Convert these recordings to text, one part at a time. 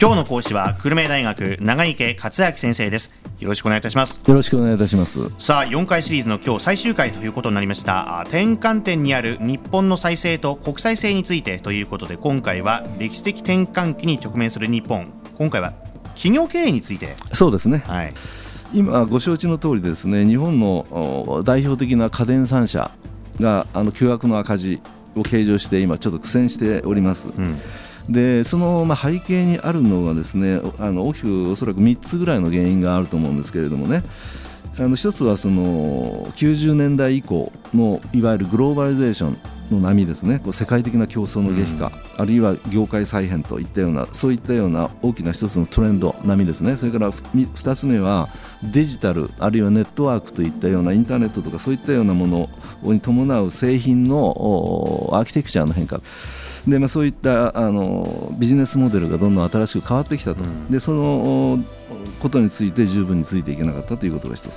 今日の講師は久留米大学長池克明先生です。よろしくお願いいたします。よろしくお願いいたします。さあ4回シリーズの今日最終回ということになりました。転換点にある日本の再生と国際性についてということで今回は歴史的転換期に直面する日本。今回は企業経営について。そうですね。はい。今ご承知の通りですね日本の代表的な家電3社があの巨額の赤字を計上して今ちょっと苦戦しております、うんでそのまあ背景にあるのはですねあの大きくおそらく3つぐらいの原因があると思うんですけれどもね。あの一つはその90年代以降のいわゆるグローバリゼーションの波ですね。こう世界的な競争の激化、うん、あるいは業界再編といったようなそういったような大きな一つのトレンド波ですね。それから2つ目はデジタルあるいはネットワークといったようなインターネットとかそういったようなものに伴う製品のアーキテクチャの変化。で、まあ、そういったあのビジネスモデルがどんどん新しく変わってきたと、うん、でそのことについて十分についていけなかったということが一つ。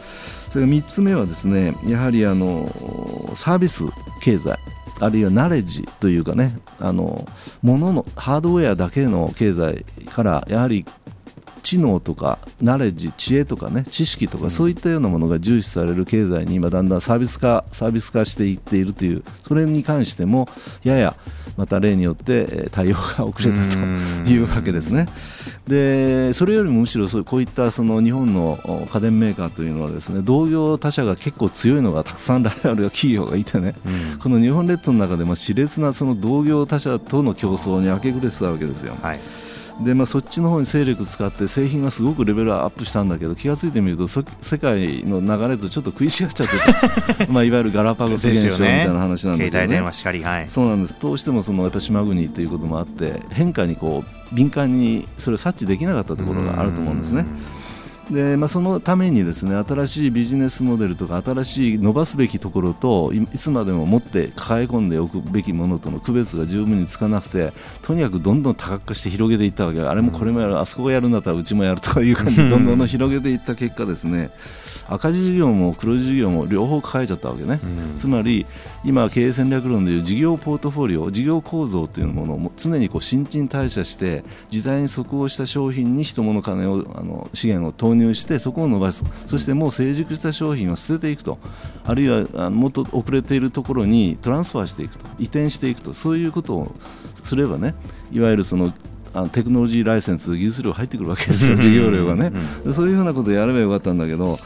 それから3つ目はですねやはりあのサービス経済あるいはナレッジというかねあの物のハードウェアだけの経済からやはり知能とかナレッジ知恵とかね知識とかそういったようなものが重視される経済に今だんだんサービス化サービス化していっているというそれに関してもややまた例によって対応が遅れたというわけですね。でそれよりもむしろそうこういったその日本の家電メーカーというのはですね同業他社が結構強いのがたくさんライバル企業がいてね、うん、この日本列島の中でも熾烈なその同業他社との競争に明け暮れてたわけですよ。はいでまあ、そっちの方に勢力使って製品がすごくレベルアップしたんだけど気が付いてみると世界の流れとちょっと食い違っちゃってた まあいわゆるガラパゴス現象みたいな話なんだけど、ね、携帯電話しかり、はい、そうなんです。どうしてもそのやっぱ島国ということもあって変化にこう敏感にそれを察知できなかったところがあると思うんですね。でまあ、そのためにですね新しいビジネスモデルとか新しい伸ばすべきところといつまでも持って抱え込んでおくべきものとの区別が十分につかなくてとにかくどんどん多角化して広げていったわけ。あれもこれもやるあそこがやるんだったらうちもやるとかいう感じでどんどん広げていった結果ですね赤字事業も黒字事業も両方抱えちゃったわけね、つまり今経営戦略論でいう事業ポートフォリオ事業構造というものを常にこう新陳代謝して時代に即応した商品に人物金をあの資源を投入してそこを伸ばす。そしてもう成熟した商品を捨てていくと。あるいはあのもっと遅れているところにトランスファーしていくと。移転していくと。そういうことをすればねいわゆるそのあのテクノロジーライセンス技術料入ってくるわけですよ。事業料がね。そういうふうなことをやればよかったんだけど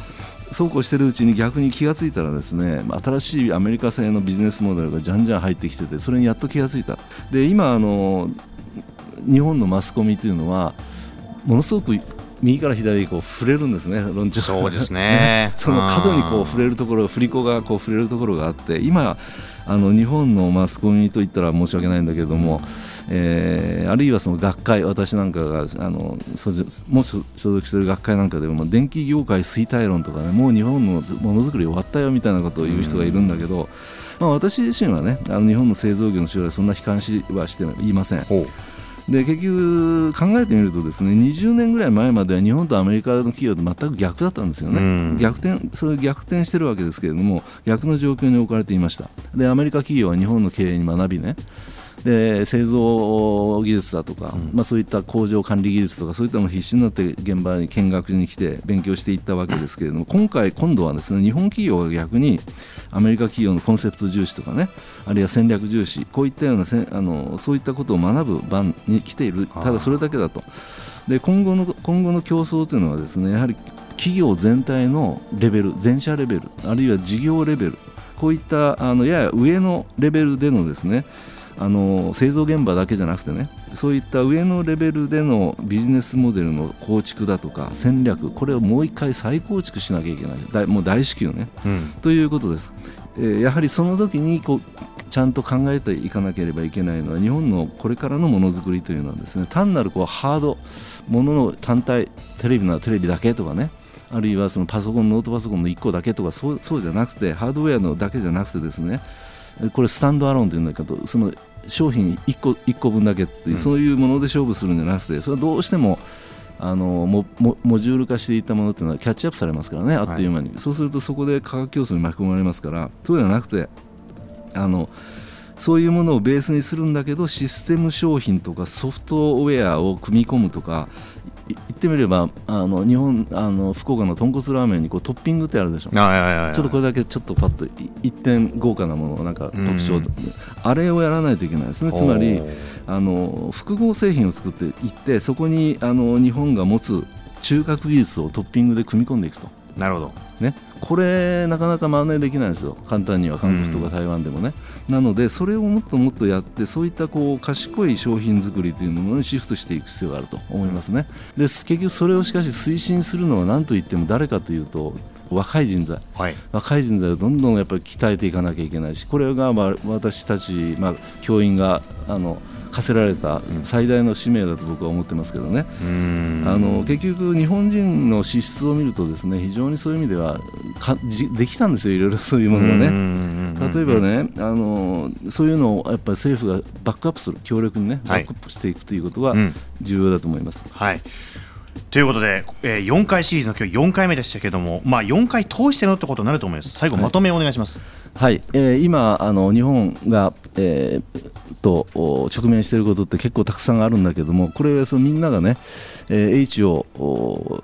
そうこうしてるうちに逆に気が付いたらですね新しいアメリカ製のビジネスモデルがじゃんじゃん入ってきててそれにやっと気が付いた。で今あの日本のマスコミというのはものすごく右から左にこう触れるんですね、論調。そうですね。その角にこう触れるところ、振り子がこう触れるところがあって、今、あの日本のマスコミといったら申し訳ないんだけれども、えー、あるいはその学会私なんかがあのも所属している学会なんかでも電気業界衰退論とかねもう日本のものづくり終わったよみたいなことを言う人がいるんだけど、まあ、私自身はねあの日本の製造業の将来そんな悲観しはしていません。で結局考えてみるとですね20年ぐらい前までは日本とアメリカの企業と全く逆だったんですよね、うん、逆転それ逆転してるわけですけれども逆の状況に置かれていました。でアメリカ企業は日本の経営に学びねで製造技術だとか、うん、まあ、そういった工場管理技術とかそういったのを必死になって現場に見学に来て勉強していったわけですけれども今回、今度はですね日本企業が逆にアメリカ企業のコンセプト重視とかねあるいは戦略重視こういったようなせあのそういったことを学ぶ番に来ている。ただそれだけだと。で今後の今後の競争というのはですねやはり企業全体のレベル全社レベルあるいは事業レベルこういったあのやや上のレベルでのですねあの製造現場だけじゃなくてねそういった上のレベルでのビジネスモデルの構築だとか戦略これをもう一回再構築しなきゃいけない。もう大至急ね、うん、ということです、えー、やはりその時にこうちゃんと考えていかなければいけないのは日本のこれからのものづくりというのはですね単なるこうハードものの単体テレビならテレビだけとかねあるいはそのパソコンノートパソコンの1個だけとかそうそうじゃなくてハードウェアのだけじゃなくてですねこれスタンドアローンというんだけどその商品1個 ,1 個分だけっていう、そういうもので勝負するんじゃなくてそれはどうしてもあのモモジュール化していったものっていうのはキャッチアップされますからねあっという間に、はい、そうするとそこで価格競争に巻き込まれますからそうではなくてあのそういうものをベースにするんだけどシステム商品とかソフトウェアを組み込むとか言ってみればあの日本あの福岡の豚骨ラーメンにこうトッピングってあるでしょ？ちょっとこれだけちょっとパッと一点豪華なものなんか特徴、うん、あれをやらないといけないですね。つまりあの複合製品を作っていってそこにあの日本が持つ中核技術をトッピングで組み込んでいくと。なるほど。ね、これなかなか真似できないんですよ。簡単には韓国とか台湾でもね、うん、なのでそれをもっともっとやってそういったこう賢い商品作りというものにシフトしていく必要があると思いますね。で結局それをしかし推進するのは何といっても誰かというと若い人材、はい、若い人材をどんどんやっぱり鍛えていかなきゃいけないしこれがまあ私たち、まあ、教員があの課せられた最大の使命だと僕は思ってますけどね、あの結局、日本人の資質を見るとですね非常にそういう意味ではかできたんですよ、いろいろそういうものがね。例えばねあの、そういうのをやっぱり政府がバックアップする、強力にね、バックアップしていくということが重要だと思います。はい、はいということで、えー、4回シリーズの今日4回目でしたけども、まあ、4回通してのってことになると思います、最後、まとめをお願いします。はい、はい、えー、今あの、日本が、えー、と直面していることって結構たくさんあるんだけどもこれはそのみんながね、えー、H を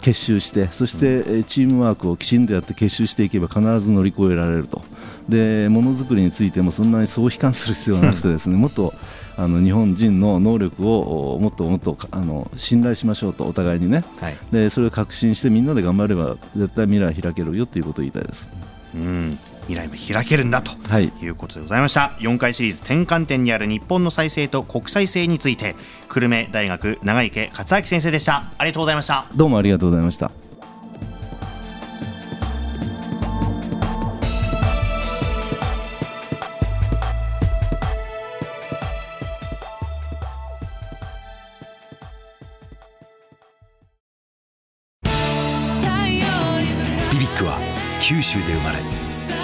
結集してそしてチームワークをきちんとやって結集していけば必ず乗り越えられると。でものづくりについてもそんなにそう悲観する必要はなくてですね もっとあの日本人の能力をもっともっとあの信頼しましょうとお互いにね、はい、でそれを確信してみんなで頑張れば絶対未来開けるよということを言いたいです。うん未来も開けるんだとい。うことでございました、はい、4回シリーズ転換点にある日本の再生と国際性について久留米大学長池克明先生でした。ありがとうございました。どうもありがとうございました。ビビックは九州で生まれ